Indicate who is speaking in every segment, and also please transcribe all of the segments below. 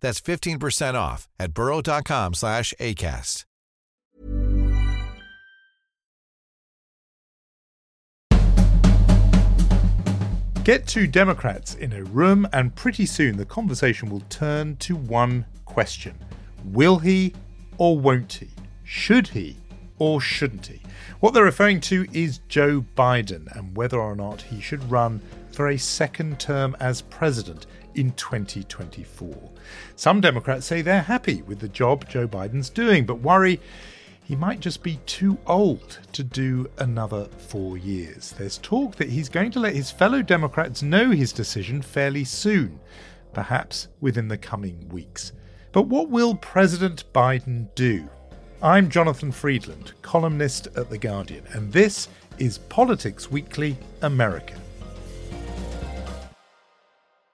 Speaker 1: That's 15% off at burrow.com slash ACAST.
Speaker 2: Get two Democrats in a room, and pretty soon the conversation will turn to one question Will he or won't he? Should he or shouldn't he? What they're referring to is Joe Biden and whether or not he should run for a second term as president in 2024. Some Democrats say they're happy with the job Joe Biden's doing, but worry he might just be too old to do another four years. There's talk that he's going to let his fellow Democrats know his decision fairly soon, perhaps within the coming weeks. But what will President Biden do? I'm Jonathan Freedland, columnist at The Guardian, and this is Politics Weekly America.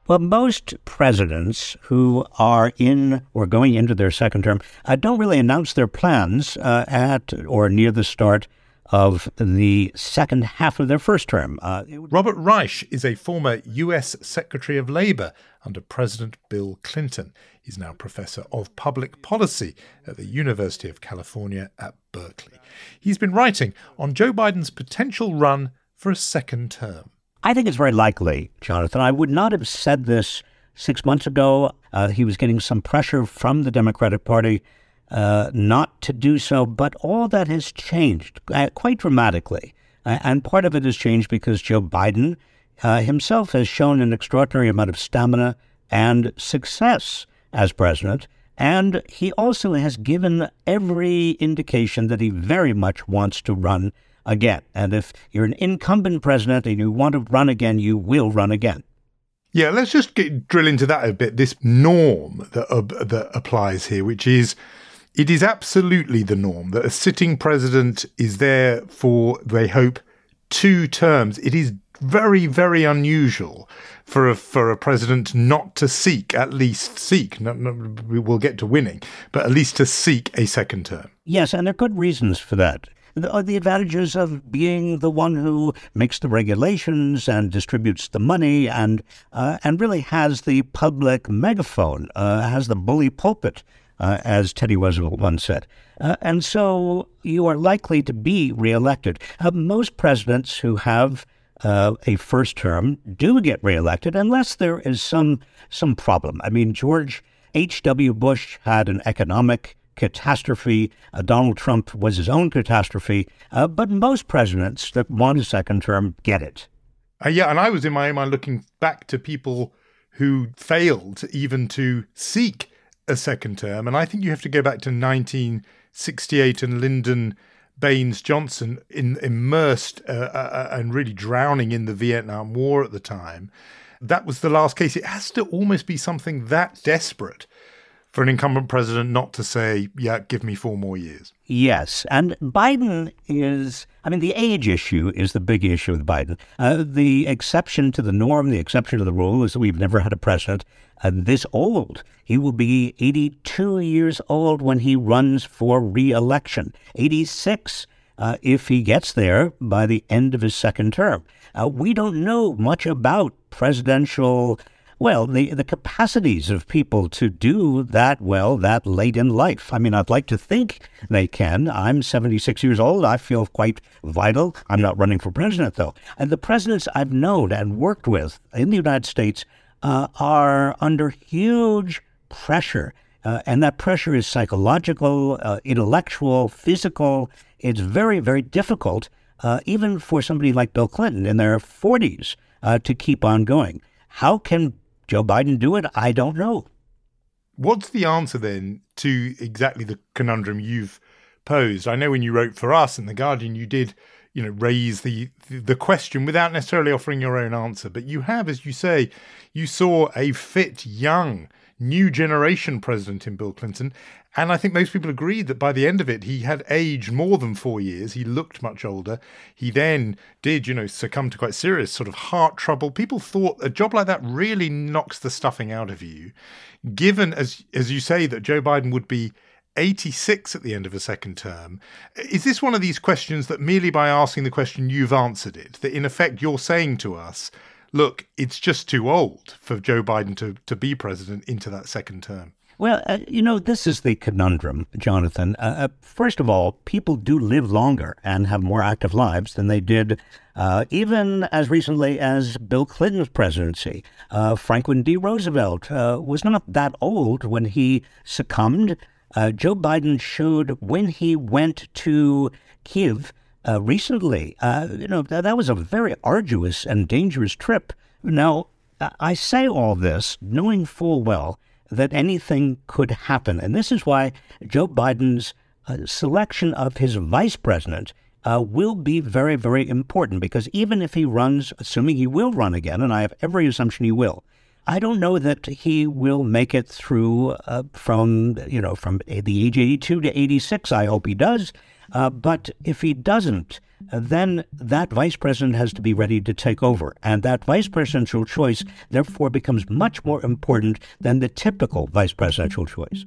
Speaker 3: Well, most presidents who are in or going into their second term uh, don't really announce their plans uh, at or near the start of the second half of their first term. Uh,
Speaker 2: Robert Reich is a former U.S. Secretary of Labor under President Bill Clinton. He's now professor of public policy at the University of California at Berkeley. He's been writing on Joe Biden's potential run for a second term.
Speaker 3: I think it's very likely, Jonathan. I would not have said this six months ago. Uh, he was getting some pressure from the Democratic Party uh, not to do so, but all that has changed uh, quite dramatically. and part of it has changed because Joe Biden uh, himself has shown an extraordinary amount of stamina and success as president. And he also has given every indication that he very much wants to run again. And if you're an incumbent president and you want to run again, you will run again.
Speaker 2: Yeah, let's just get, drill into that a bit. This norm that uh, that applies here, which is it is absolutely the norm that a sitting president is there for, they hope, two terms. It is very, very unusual for a for a president not to seek, at least seek. No, no, we'll get to winning, but at least to seek a second term.
Speaker 3: Yes, and there are good reasons for that the, the advantages of being the one who makes the regulations and distributes the money and uh, and really has the public megaphone, uh, has the bully pulpit, uh, as Teddy Roosevelt once said. Uh, and so you are likely to be reelected. Uh, most presidents who have uh, a first term do get reelected unless there is some some problem. I mean, George H. W. Bush had an economic catastrophe. Uh, Donald Trump was his own catastrophe. Uh, but most presidents that want a second term get it.
Speaker 2: Uh, yeah, and I was in my mind looking back to people who failed even to seek a second term. And I think you have to go back to 1968 and Lyndon Baines Johnson in, immersed uh, uh, uh, and really drowning in the Vietnam War at the time. That was the last case. It has to almost be something that desperate for an incumbent president not to say, yeah, give me four more years.
Speaker 3: Yes. And Biden is, I mean, the age issue is the big issue with Biden. Uh, the exception to the norm, the exception to the rule is that we've never had a president uh, this old. He will be 82 years old when he runs for re-election, 86 uh, if he gets there by the end of his second term. Uh, we don't know much about presidential well, the, the capacities of people to do that well that late in life. I mean, I'd like to think they can. I'm 76 years old. I feel quite vital. I'm not running for president, though. And the presidents I've known and worked with in the United States uh, are under huge pressure Uh, and that pressure is psychological, uh, intellectual, physical. It's very, very difficult, uh, even for somebody like Bill Clinton in their 40s, uh, to keep on going. How can Joe Biden do it? I don't know.
Speaker 2: What's the answer then to exactly the conundrum you've posed? I know when you wrote for us in The Guardian, you did you know raise the the question without necessarily offering your own answer but you have as you say you saw a fit young new generation president in Bill Clinton. And I think most people agreed that by the end of it, he had aged more than four years. He looked much older. He then did, you know, succumb to quite serious sort of heart trouble. People thought a job like that really knocks the stuffing out of you. Given, as as you say, that Joe Biden would be 86 at the end of a second term. Is this one of these questions that merely by asking the question you've answered it, that in effect you're saying to us, look, it's just too old for Joe Biden to, to be president into that second term?
Speaker 3: Well, uh, you know, this is the conundrum, Jonathan. Uh, uh, first of all, people do live longer and have more active lives than they did uh, even as recently as Bill Clinton's presidency. Uh, Franklin D. Roosevelt uh, was not that old when he succumbed. Joe Biden showed when he went to Kiev recently. You know, that, that was a very arduous and dangerous trip. Now, I say all this knowing full well that anything could happen. And this is why Joe Biden's uh, selection of his vice president uh, will be very, very important because even if he runs, assuming he will run again, and I have every assumption he will, I don't know that he will make it through uh, from, you know, from the age 82 to 86. I hope he does. Uh, but if he doesn't, then that vice president has to be ready to take over. And that vice presidential choice, therefore, becomes much more important than the typical vice presidential choice.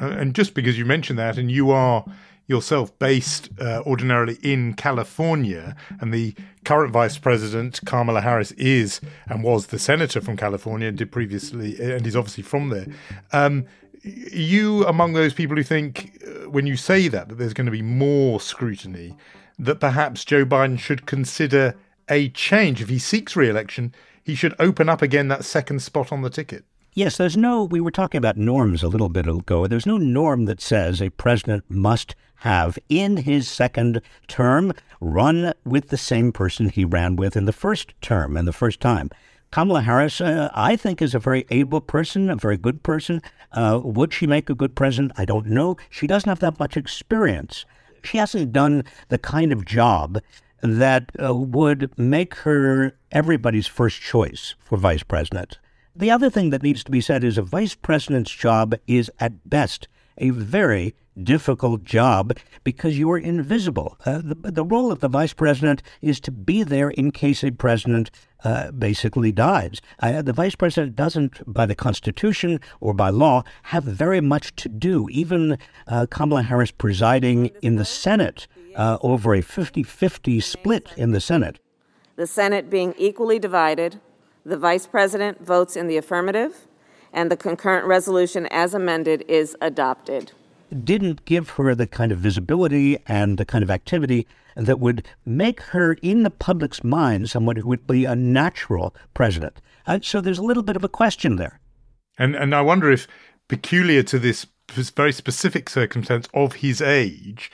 Speaker 2: And just because you mentioned that, and you are yourself based uh, ordinarily in California, and the current vice president, Kamala Harris, is and was the senator from California and did previously, and is obviously from there. Um, you among those people who think, uh, when you say that, that there's going to be more scrutiny, that perhaps Joe Biden should consider a change. If he seeks re election, he should open up again that second spot on the ticket.
Speaker 3: Yes, there's no, we were talking about norms a little bit ago. There's no norm that says a president must have, in his second term, run with the same person he ran with in the first term and the first time. Kamala Harris, uh, I think, is a very able person, a very good person. Uh, would she make a good president? I don't know. She doesn't have that much experience. She hasn't done the kind of job that uh, would make her everybody's first choice for vice president. The other thing that needs to be said is a vice president's job is at best a very difficult job because you are invisible. Uh, the, the role of the vice president is to be there in case a president uh, basically dies. Uh, the vice president doesn't, by the Constitution or by law, have very much to do. Even uh, Kamala Harris presiding in the Senate uh, over a 50 50 split in the Senate.
Speaker 4: The Senate being equally divided the Vice President votes in the affirmative, and the concurrent resolution as amended is adopted.
Speaker 3: Didn't give her the kind of visibility and the kind of activity that would make her, in the public's mind, someone who would be a natural president. Uh, so there's a little bit of a question there.
Speaker 2: And and I wonder if, peculiar to this very specific circumstance of his age,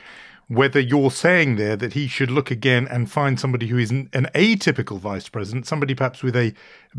Speaker 2: whether you're saying there that he should look again and find somebody who is an, an, atypical vice president, somebody perhaps with a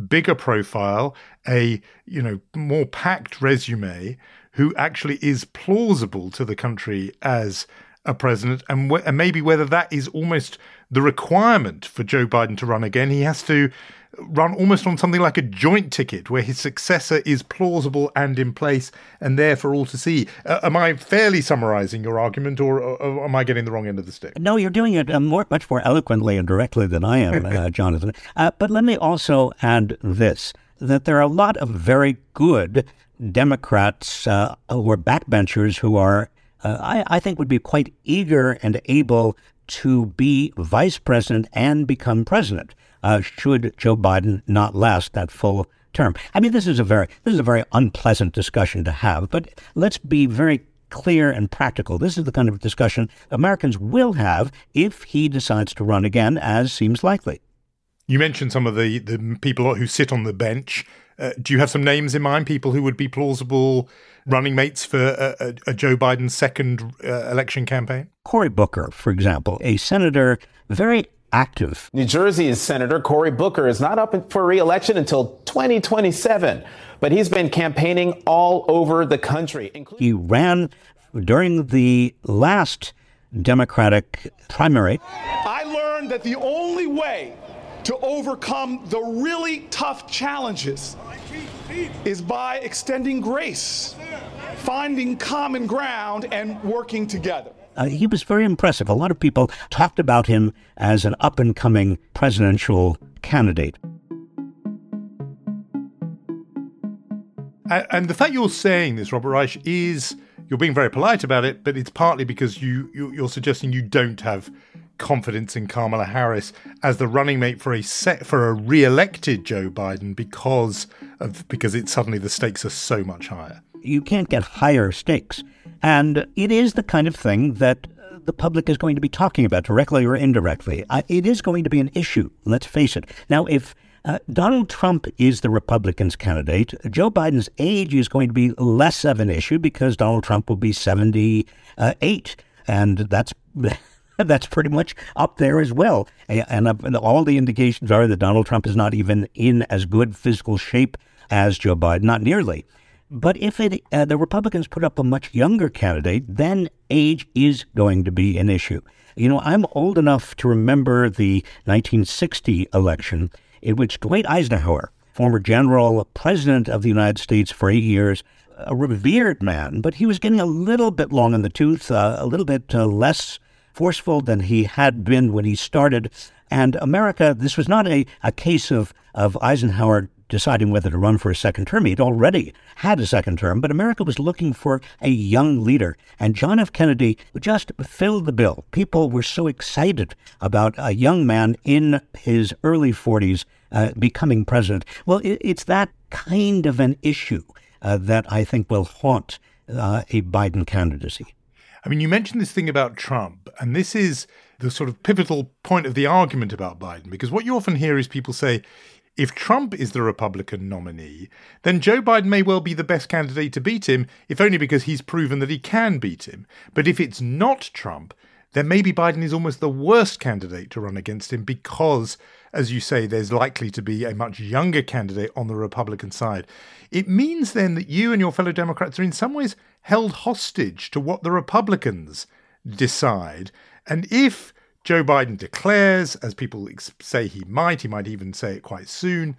Speaker 2: bigger profile, a you know more packed resume, who actually is plausible to the country as a president, and, and maybe whether that is almost the requirement for Joe Biden to run again. He has to run almost on something like a joint ticket where his successor is plausible and in place and there for all to see. Uh, am I fairly summarizing your argument or, or, or, am I getting the wrong end of the stick?
Speaker 3: No, you're doing it uh, more, much more eloquently and directly than I am, uh, Jonathan. Uh, but let me also add this that there are a lot of very good Democrats uh, who are backbenchers who are, uh, I, I think, would be quite eager and able to be vice president and become president uh, should Joe Biden not last that full term. I mean, this is a very this is a very unpleasant discussion to have, but let's be very clear and practical. This is the kind of discussion Americans will have if he decides to run again, as seems likely.
Speaker 2: You mentioned some of the, the people who sit on the bench. Uh, do you have some names in mind, people who would be plausible running mates for a, a, a Joe Biden second uh, election campaign?
Speaker 3: Cory Booker, for example, a senator very active.
Speaker 5: New Jersey's Senator Cory Booker is not up for re-election until 2027, but he's been campaigning all over the country.
Speaker 3: Including- he ran during the last Democratic primary.
Speaker 6: I learned that the only way to overcome the really tough challenges is by extending grace, finding common ground, and working together.
Speaker 3: Uh, he was very impressive. A lot of people talked about him as an up and coming presidential candidate.
Speaker 2: And the fact you're saying this, Robert Reich, is you're being very polite about it, but it's partly because you you're suggesting you don't have confidence in Kamala Harris as the running mate for a set for a re-elected Joe Biden because of because it suddenly the stakes are so much higher.
Speaker 3: You can't get higher stakes, and it is the kind of thing that the public is going to be talking about directly or indirectly. it is going to be an issue. Let's face it. Now, if uh, Donald Trump is the Republicans' candidate. Joe Biden's age is going to be less of an issue because Donald Trump will be 78, and that's that's pretty much up there as well. And, and all the indications are that Donald Trump is not even in as good physical shape as Joe Biden, not nearly. But if it, uh, the Republicans put up a much younger candidate, then age is going to be an issue. You know, I'm old enough to remember the 1960 election in which Dwight Eisenhower, former general, president of the United States for eight years, a revered man, but he was getting a little bit long in the tooth, uh, a little bit uh, less forceful than he had been when he started. And America, this was not a, a case of, of Eisenhower deciding whether to run for a second term. He'd already had a second term, but America was looking for a young leader. And John F. Kennedy just filled the bill. People were so excited about a young man in his early 40s uh, becoming president. Well, it, it's that kind of an issue uh, that I think will haunt uh, a Biden candidacy.
Speaker 2: I mean, you mentioned this thing about Trump, and this is the sort of pivotal point of the argument about Biden, because what you often hear is people say, if Trump is the Republican nominee, then Joe Biden may well be the best candidate to beat him, if only because he's proven that he can beat him. But if it's not Trump, then maybe Biden is almost the worst candidate to run against him because, as you say, there's likely to be a much younger candidate on the Republican side. It means then that you and your fellow Democrats are in some ways held hostage to what the Republicans decide. And if Joe Biden declares, as people say he might, he might even say it quite soon,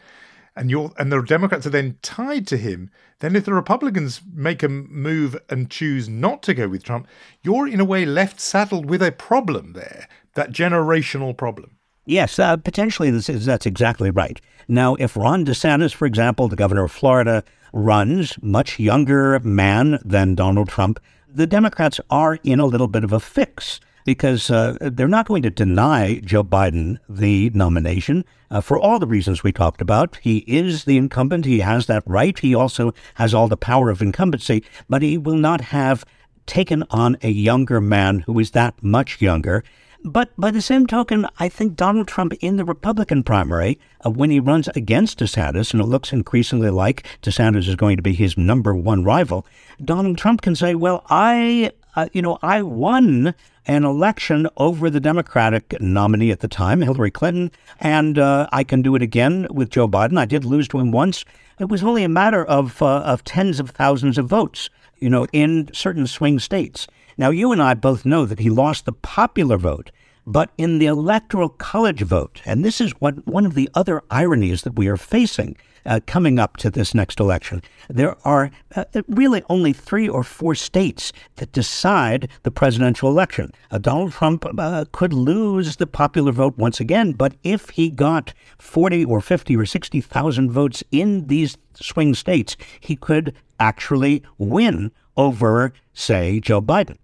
Speaker 2: and you and the Democrats are then tied to him, then if the Republicans make a move and choose not to go with Trump, you're in a way left saddled with a problem there, that generational problem.
Speaker 3: Yes, uh, potentially is, that's exactly right. Now, if Ron DeSantis, for example, the governor of Florida, runs, much younger man than Donald Trump, the Democrats are in a little bit of a fix because uh, they're not going to deny Joe Biden the nomination uh, for all the reasons we talked about. He is the incumbent, he has that right, he also has all the power of incumbency, but he will not have taken on a younger man who is that much younger. But by the same token, I think Donald Trump in the Republican primary, uh, when he runs against DeSantis, and it looks increasingly like DeSantis is going to be his number one rival, Donald Trump can say, well, I, uh, you know, I won an election over the Democratic nominee at the time, Hillary Clinton, and uh, I can do it again with Joe Biden. I did lose to him once. It was only a matter of, uh, of tens of thousands of votes, you know, in certain swing states. Now, you and I both know that he lost the popular vote, but in the electoral college vote, and this is what one of the other ironies that we are facing uh, coming up to this next election, there are uh, really only three or four states that decide the presidential election. Uh, Donald Trump uh, could lose the popular vote once again, but if he got 40 or 50 or 60,000 votes in these swing states, he could actually win over, say, Joe Biden.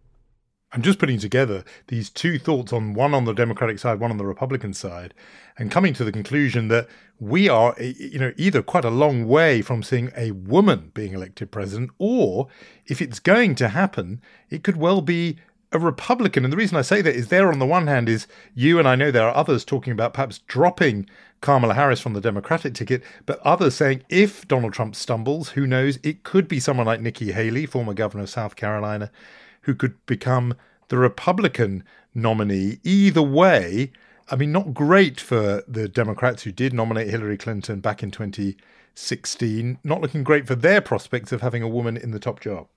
Speaker 2: I'm just putting together these two thoughts on one on the Democratic side, one on the Republican side, and coming to the conclusion that we are, you know, either quite a long way from seeing a woman being elected president, or if it's going to happen, it could well be a Republican. And the reason I say that is there on the one hand is you and I know there are others talking about perhaps dropping Kamala Harris from the Democratic ticket, but others saying if Donald Trump stumbles, who knows, it could be someone like Nikki Haley, former governor of South Carolina, who could become the Republican nominee. Either way, I mean, not great for the Democrats who did nominate Hillary Clinton back in 2016, not looking great for their prospects of having a woman in the top job.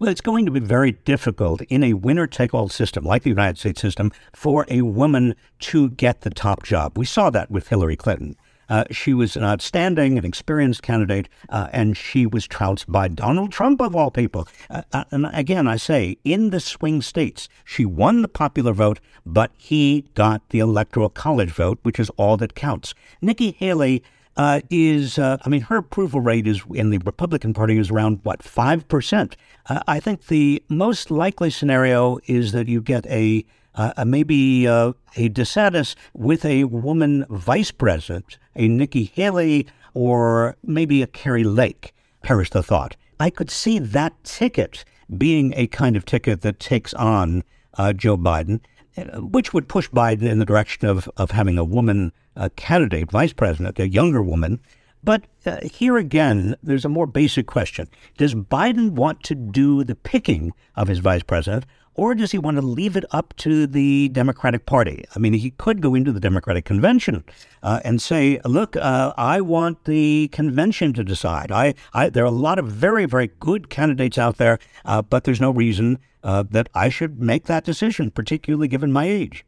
Speaker 3: Well, it's going to be very difficult in a winner take all system like the United States system for a woman to get the top job. We saw that with Hillary Clinton. Uh, she was an outstanding and experienced candidate, uh, and she was trounced by Donald Trump, of all people. Uh, uh, and again, I say, in the swing states, she won the popular vote, but he got the electoral college vote, which is all that counts. Nikki Haley uh, is, uh, I mean, her approval rate is in the Republican Party is around, what, 5%. Uh, I think the most likely scenario is that you get a, uh, maybe uh, a DeSantis with a woman vice president, a Nikki Haley, or maybe a Kari Lake. Perish the thought. I could see that ticket being a kind of ticket that takes on uh, Joe Biden, which would push Biden in the direction of, of having a woman uh, candidate, vice president, a younger woman. But uh, here again, there's a more basic question. Does Biden want to do the picking of his vice president, or does he want to leave it up to the Democratic Party? I mean, he could go into the Democratic convention uh, and say, "Look, uh, I want the convention to decide. I, I, there are a lot of very, very good candidates out there, uh, but there's no reason uh, that I should make that decision, particularly given my age."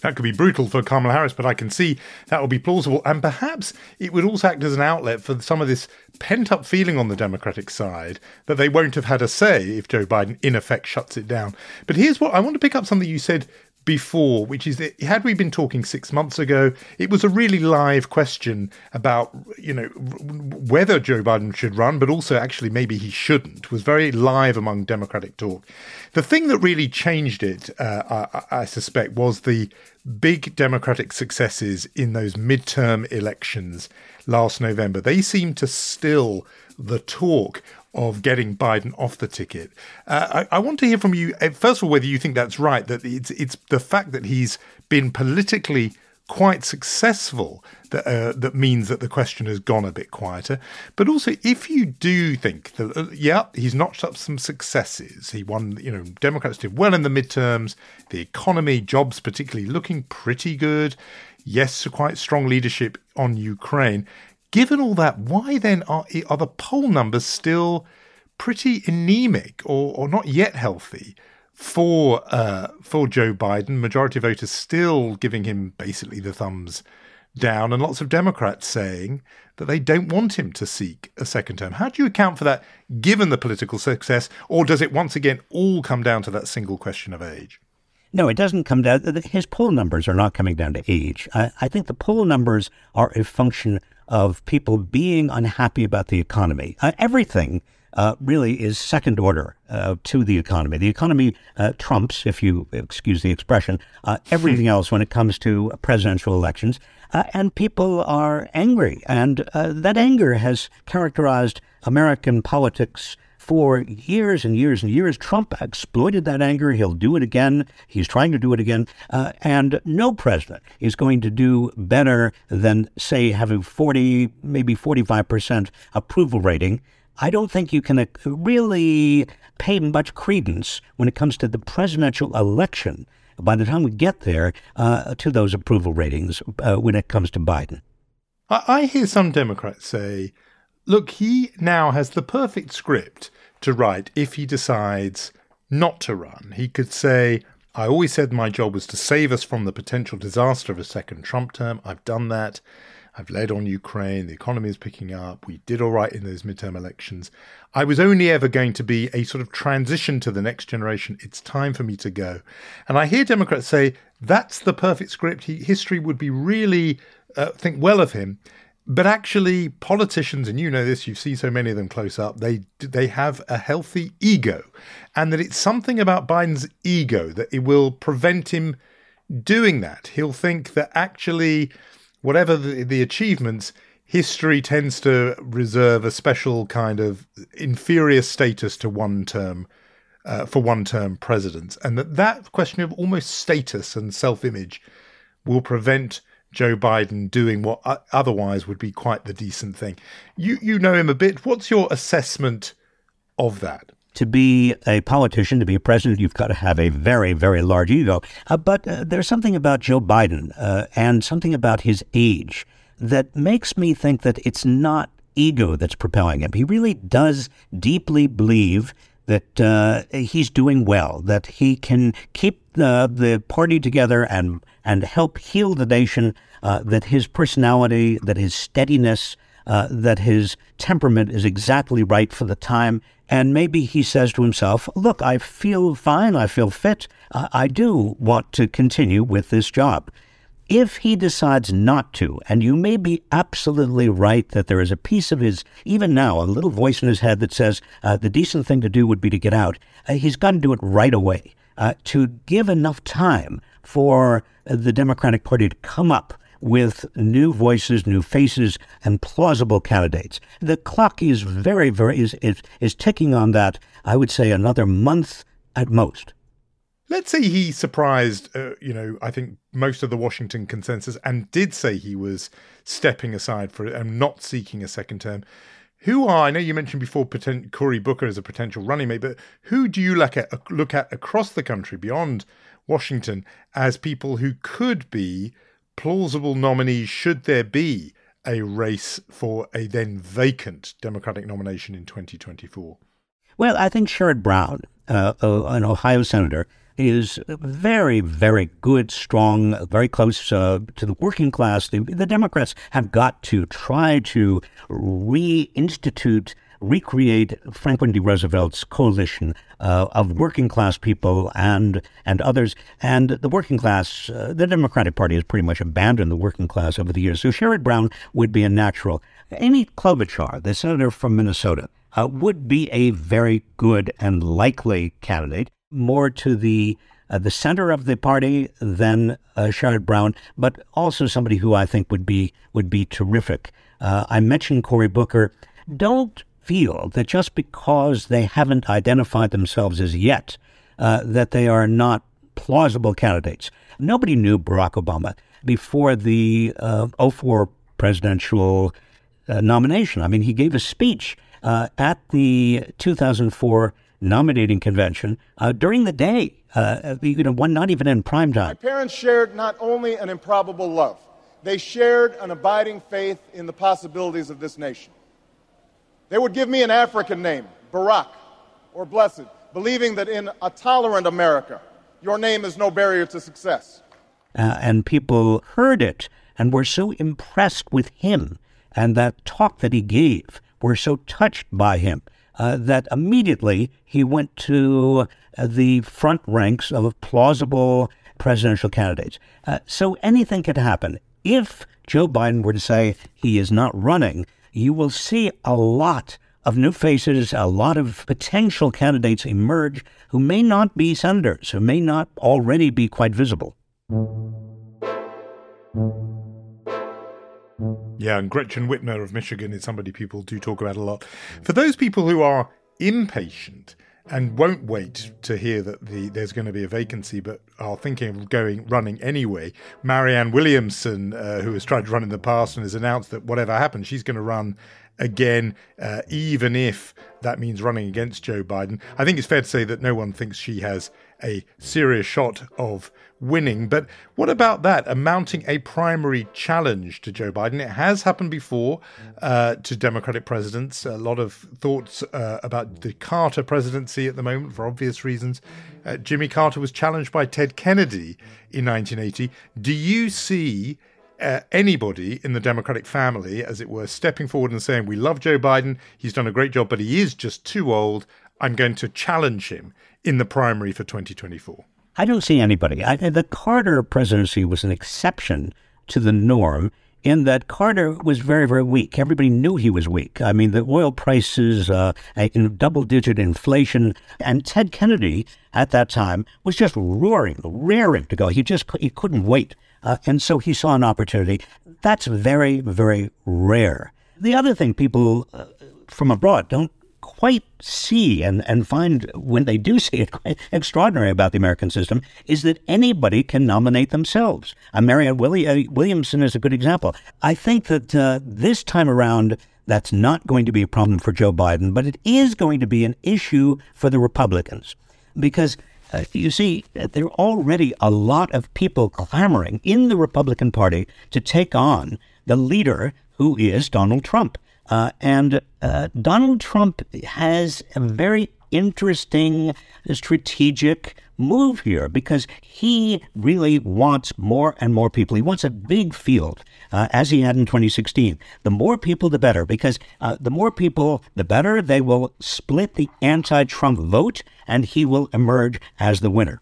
Speaker 2: That could be brutal for Kamala Harris, but I can see that would be plausible. And perhaps it would also act as an outlet for some of this pent up feeling on the Democratic side that they won't have had a say if Joe Biden, in effect, shuts it down. But here's what I want to pick up something you said before, which is that had we been talking six months ago, it was a really live question about, you know, whether Joe Biden should run, but also actually maybe he shouldn't, was very live among Democratic talk. The thing that really changed it, uh, I, I suspect, was the big Democratic successes in those midterm elections last November. They seem to still the talk of getting Biden off the ticket. Uh, I, I, want to hear from you, uh, first of all, whether you think that's right, that it's, it's the fact that he's been politically quite successful that uh, that means that the question has gone a bit quieter. But also, if you do think that, uh, yeah, he's notched up some successes. He won, you know, Democrats did well in the midterms. The economy, jobs particularly, looking pretty good. Yes, quite strong leadership on Ukraine. Given all that, why then are, are the poll numbers still pretty anemic or, or not yet healthy for uh, for Joe Biden? Majority voters still giving him basically the thumbs down, and lots of Democrats saying that they don't want him to seek a second term. How do you account for that, given the political success, or does it once again all come down to that single question of age?
Speaker 3: No, it doesn't come down. His poll numbers are not coming down to age. I, I think the poll numbers are a function of people being unhappy about the economy. Uh, everything uh, really is second order uh, to the economy. The economy uh, trumps, if you excuse the expression, uh, everything else when it comes to presidential elections. Uh, and people are angry. And that anger has characterized American politics for years and years and years. Trump exploited that anger. He'll do it again. He's trying to do it again. Uh, and no president is going to do better than, say, having 40, maybe 45% approval rating. I don't think you can uh, really pay much credence when it comes to the presidential election by the time we get there uh, to those approval ratings uh, when it comes to Biden.
Speaker 2: I hear some Democrats say, look, he now has the perfect script to write if he decides not to run. He could say, I always said my job was to save us from the potential disaster of a second Trump term. I've done that. I've led on Ukraine. The economy is picking up. We did all right in those midterm elections. I was only ever going to be a sort of transition to the next generation. It's time for me to go. And I hear Democrats say that's the perfect script. He, history would be really uh, think well of him. But actually, politicians, and you know this, you see so many of them close up, they they have a healthy ego, and that it's something about Biden's ego that it will prevent him doing that. He'll think that actually, whatever the, the achievements, history tends to reserve a special kind of inferior status to one term uh, for one term presidents, and that that question of almost status and self image will prevent Joe Biden doing what otherwise would be quite the decent thing. You you know him a bit. What's your assessment of that?
Speaker 3: To be a politician, to be a president, you've got to have a very, very large ego. Uh, but uh, there's something about Joe Biden uh, and something about his age that makes me think that it's not ego that's propelling him. He really does deeply believe that uh, he's doing well, that he can keep the, the party together and and help heal the nation. Uh, that his personality, that his steadiness, uh, that his temperament is exactly right for the time. And maybe he says to himself, "Look, I feel fine. I feel fit. I do want to continue with this job." If he decides not to, and you may be absolutely right that there is a piece of his, even now, a little voice in his head that says uh, the decent thing to do would be to get out, uh, he's got to do it right away uh, to give enough time for the Democratic Party to come up with new voices, new faces, and plausible candidates. The clock is very, very is is, is ticking on that. I would say another month at most.
Speaker 2: Let's say he surprised, uh, you know, I think most of the Washington consensus and did say he was stepping aside for it and not seeking a second term. Who are, I know you mentioned before potent, Cory Booker as a potential running mate, but who do you look at, look at across the country beyond Washington as people who could be plausible nominees should there be a race for a then vacant Democratic nomination in 2024?
Speaker 3: Well, I think Sherrod Brown, uh, an Ohio senator, is very, very good, strong, very close uh, to the working class. The, the, Democrats have got to try to reinstitute, recreate Franklin D. Roosevelt's coalition uh, of working class people and and others. And the working class, uh, the Democratic Party has pretty much abandoned the working class over the years. So Sherrod Brown would be a natural. Amy Klobuchar, the senator from Minnesota, uh, would be a very good and likely candidate more to the uh, the center of the party than uh, Sherrod Brown, but also somebody who I think would be would be terrific. Uh, I mentioned Cory Booker. Don't feel that just because they haven't identified themselves as yet, uh, that they are not plausible candidates. Nobody knew Barack Obama before the uh, 04 presidential uh, nomination. I mean, he gave a speech uh, at the 2004 nominating convention uh, during the day. Uh, you know, one not even in prime time.
Speaker 7: My parents shared not only an improbable love, they shared an abiding faith in the possibilities of this nation. They would give me an African name, Barack or Blessed, believing that in a tolerant America, your name is no barrier to success.
Speaker 3: Uh, and people heard it and were so impressed with him and that talk that he gave, were so touched by him uh, that immediately he went to uh, the front ranks of plausible presidential candidates. Uh, so anything could happen. If Joe Biden were to say he is not running, you will see a lot of new faces, a lot of potential candidates emerge who may not be senators, who may not already be quite visible.
Speaker 2: Yeah, and Gretchen Whitmer of Michigan is somebody people do talk about a lot. For those people who are impatient and won't wait to hear that the there's going to be a vacancy, but are thinking of going running anyway. Marianne Williamson, uh, who has tried to run in the past and has announced that whatever happens, she's going to run again, uh, even if that means running against Joe Biden. I think it's fair to say that no one thinks she has a serious shot of winning. But what about that? Amounting a primary challenge to Joe Biden. It has happened before uh, to Democratic presidents. A lot of thoughts uh, about the Carter presidency at the moment for obvious reasons. Uh, Jimmy Carter was challenged by Ted Kennedy in 1980. Do you see uh, anybody in the Democratic family, as it were, stepping forward and saying, We love Joe Biden. He's done a great job, but he is just too old. I'm going to challenge him in the primary for 2024?
Speaker 3: I don't see anybody. I, the Carter presidency was an exception to the norm in that Carter was very, very weak. Everybody knew he was weak. I mean, the oil prices, uh, double digit inflation, and Ted Kennedy at that time was just roaring, raring to go. He just he couldn't wait. Uh, and so he saw an opportunity. That's very, very rare. The other thing people uh, from abroad don't quite see and, and find when they do see it quite extraordinary about the American system is that anybody can nominate themselves. Uh, Marianne Willi- uh, Williamson is a good example. I think that uh, this time around, that's not going to be a problem for Joe Biden, but it is going to be an issue for the Republicans because uh, you see, there are already a lot of people clamoring in the Republican Party to take on the leader who is Donald Trump. Uh, and uh, Donald Trump has a very interesting strategic move here because he really wants more and more people. He wants a big field, uh, as he had in 2016. The more people, the better, because uh, the more people, the better. They will split the anti Trump vote, and he will emerge as the winner.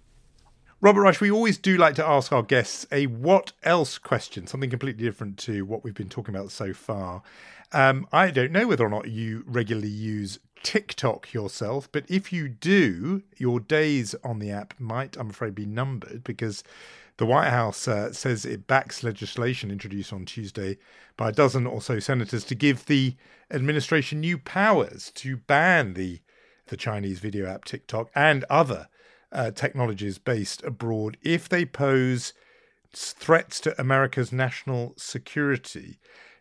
Speaker 2: Robert Reich, we always do like to ask our guests a what else question, something completely different to what we've been talking about so far. Um, I don't know whether or not you regularly use TikTok yourself, but if you do, your days on the app might, I'm afraid, be numbered because the White House uh, says it backs legislation introduced on Tuesday by a dozen or so senators to give the administration new powers to ban the the Chinese video app TikTok and other uh, technologies based abroad if they pose threats to America's national security.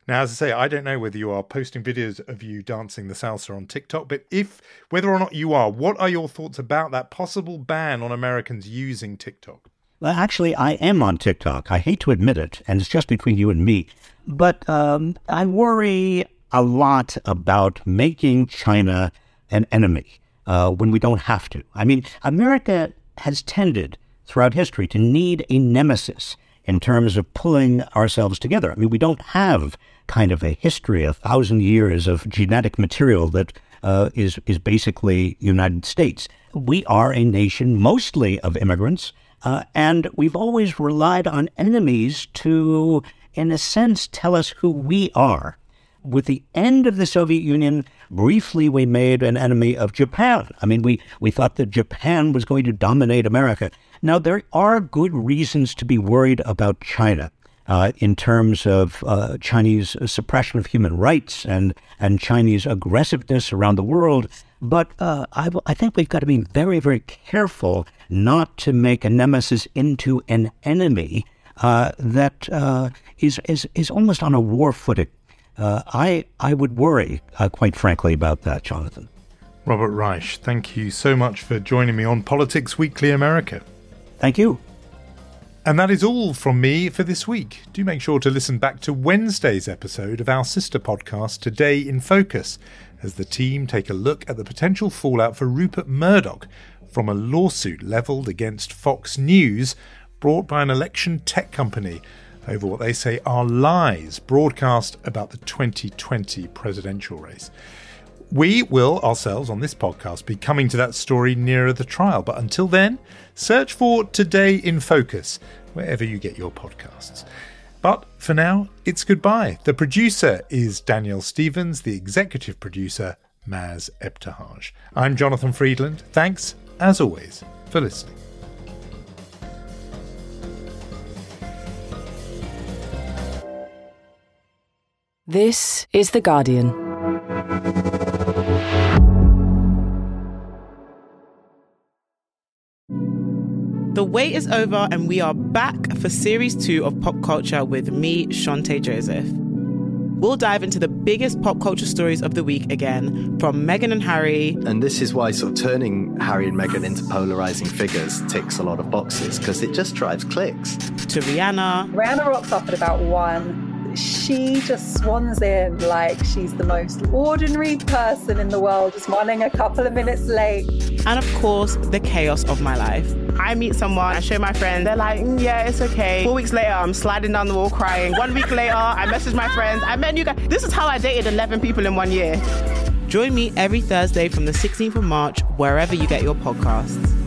Speaker 2: Now, as I say, I don't know whether you are posting videos of you dancing the salsa on TikTok, but if whether or not you are, what are your thoughts about that possible ban on Americans using TikTok?
Speaker 3: Well, actually, I am on TikTok. I hate to admit it, and it's just between you and me. But um, I worry a lot about making China an enemy uh, when we don't have to. I mean, America has tended throughout history to need a nemesis in terms of pulling ourselves together. I mean, we don't have kind of a history, a thousand years of genetic material that uh, is is basically United States. We are a nation mostly of immigrants, uh, and we've always relied on enemies to, in a sense, tell us who we are. With the end of the Soviet Union, briefly we made an enemy of Japan. I mean, we, we thought that Japan was going to dominate America. Now, there are good reasons to be worried about China uh, in terms of uh, Chinese suppression of human rights and, and Chinese aggressiveness around the world. But uh, I, I think we've got to be very, very careful not to make a nemesis into an enemy uh, that uh, is is, is almost on a war footing. Uh, I, I would worry, quite frankly, about that, Jonathan.
Speaker 2: Robert Reich, thank you so much for joining me on Politics Weekly America.
Speaker 3: Thank you.
Speaker 2: And that is all from me for this week. Do make sure to listen back to Wednesday's episode of our sister podcast, Today in Focus, as the team take a look at the potential fallout for Rupert Murdoch from a lawsuit levelled against Fox News brought by an election tech company over what they say are lies broadcast about the 2020 presidential race. We will ourselves on this podcast be coming to that story nearer the trial, but until then, search for Today in Focus wherever you get your podcasts. But for now, it's goodbye. The producer is Daniel Stevens, the executive producer, Maz Ebtehaj. I'm Jonathan Freedland. Thanks, as always, for listening.
Speaker 8: This is The Guardian.
Speaker 9: The wait is over, and we are back for series two of Pop Culture with me, Shante Joseph. We'll dive into the biggest pop culture stories of the week again, from Meghan and Harry.
Speaker 10: And this is why sort of turning Harry and Meghan into polarizing figures ticks a lot of boxes, because it just drives clicks.
Speaker 9: To Rihanna.
Speaker 11: Rihanna rocks up at about one she just swans in like she's the most ordinary person in the world, just running a couple of minutes late.
Speaker 9: And of course, the chaos of my life. I meet someone, I show my friends, they're like, mm, yeah, it's okay. Four weeks later, I'm sliding down the wall crying. One week later, I message my friends, I met you guys. This is how I dated 11 people in one year. Join me every Thursday from the 16th of March, wherever you get your podcasts.